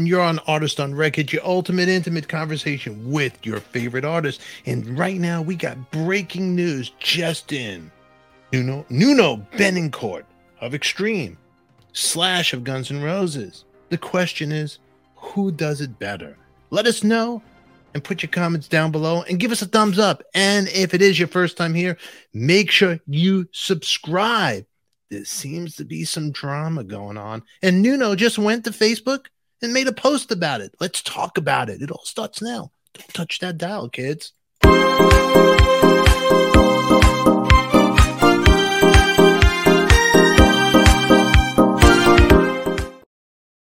You're on Artist on Record, your ultimate intimate conversation with your favorite artist. And right now, we got breaking news just in. Nuno, Nuno Bettencourt of Extreme, Slash of Guns N' Roses. The question is, who does it better? Let us know and put your comments down below and give us a thumbs up. And if it is your first time here, make sure you subscribe there seems to be some drama going on. And Nuno just went to Facebook and made a post about it. Let's talk about it. It all starts now. Don't touch that dial, kids.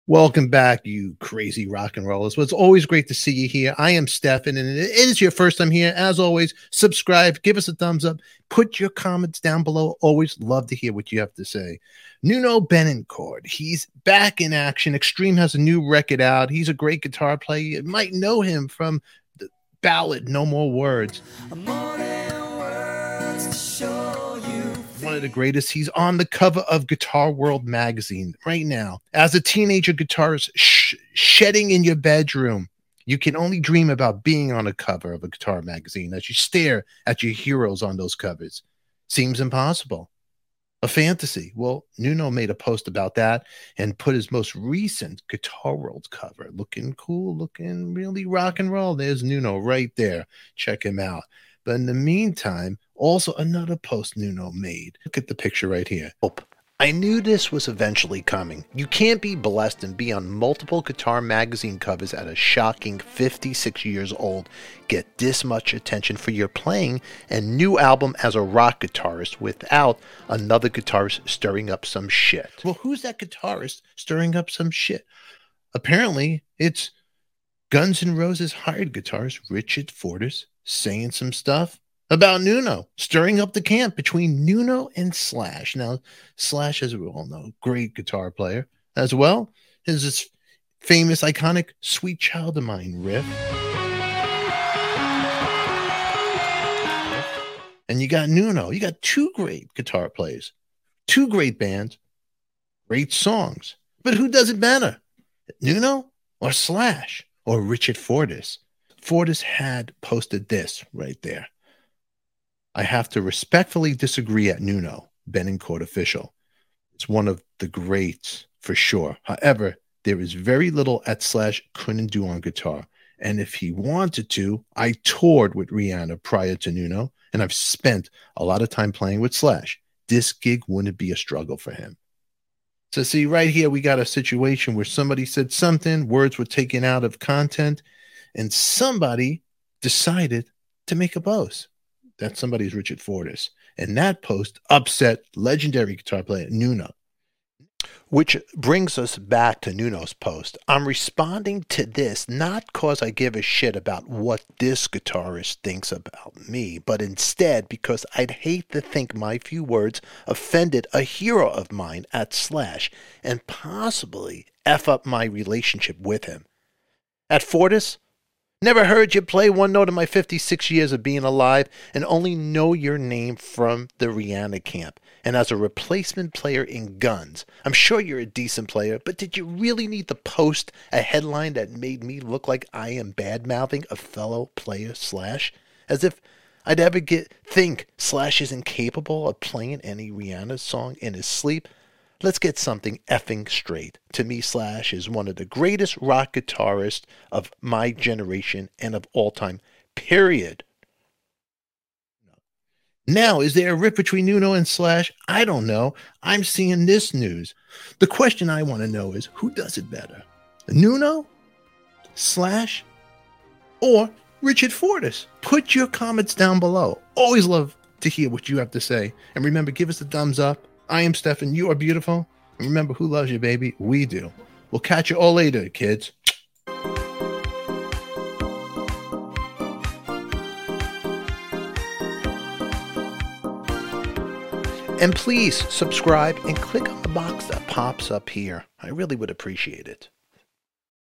Welcome back, you crazy rock and rollers. Well, it's always great to see you here. I am Stefan, and it is your first time here. As always, subscribe, give us a thumbs up, put your comments down below. Always love to hear what you have to say. Nuno Bettencourt, he's back in action. Extreme has a new record out. He's a great guitar player. You might know him from the ballad No More Words one of the greatest. He's on the cover of Guitar World magazine right now. As a teenager guitarist, sh- shedding in your bedroom, you can only dream about being on a cover of a guitar magazine as you stare at your heroes on those covers. Seems impossible. A fantasy. Well, Nuno made a post about that and put his most recent Guitar World cover. Looking cool, looking really rock and roll. There's Nuno right there. Check him out. But in the meantime, also another post Nuno made. Look at the picture right here. Hope. I knew this was eventually coming. You can't be blessed and be on multiple guitar magazine covers at a shocking 56 years old, get this much attention for your playing and new album as a rock guitarist without another guitarist stirring up some shit. Well, who's that guitarist stirring up some shit? Apparently, it's Guns N' Roses hired guitarist Richard Fortus saying some stuff about Nuno, stirring up the camp between Nuno and Slash. Now, Slash, as we all know, great guitar player as well, is this famous, iconic Sweet Child of Mine riff. And you got Nuno, you got two great guitar players, two great bands, great songs. But who does it matter? Nuno or Slash or Richard Fortus? Fortus had posted this right there. I have to respectfully disagree at Nuno, Bettencourt official. It's one of the greats for sure. However, there is very little at Slash couldn't do on guitar. And if he wanted to, I toured with Rihanna prior to Nuno, and I've spent a lot of time playing with Slash. This gig wouldn't be a struggle for him. So, see, right here, we got a situation where somebody said something, words were taken out of content, and somebody decided to make a post. That somebody's Richard Fortus. And that post upset legendary guitar player Nuno. Which brings us back to Nuno's post. I'm responding to this not because I give a shit about what this guitarist thinks about me, but instead because I'd hate to think my few words offended a hero of mine at Slash and possibly F up my relationship with him. At Fortus, Never heard you play one note in my 56 years of being alive and only know your name from the Rihanna camp. And as a replacement player in Guns, I'm sure you're a decent player, but did you really need to post a headline that made me look like I am bad mouthing a fellow player Slash? As if I'd ever get think Slash is incapable of playing any Rihanna song in his sleep? Let's get something effing straight. To me, Slash is one of the greatest rock guitarists of my generation and of all time, period. Now, is there a rift between Nuno and Slash? I don't know. I'm seeing this news. The question I want to know is who does it better? Nuno, Slash, or Richard Fortus? Put your comments down below. Always love to hear what you have to say. And remember, give us a thumbs up I am Stefan. You are beautiful. Remember, who loves you, baby? We do. We'll catch you all later, kids. And please subscribe and click on the box that pops up here. I really would appreciate it.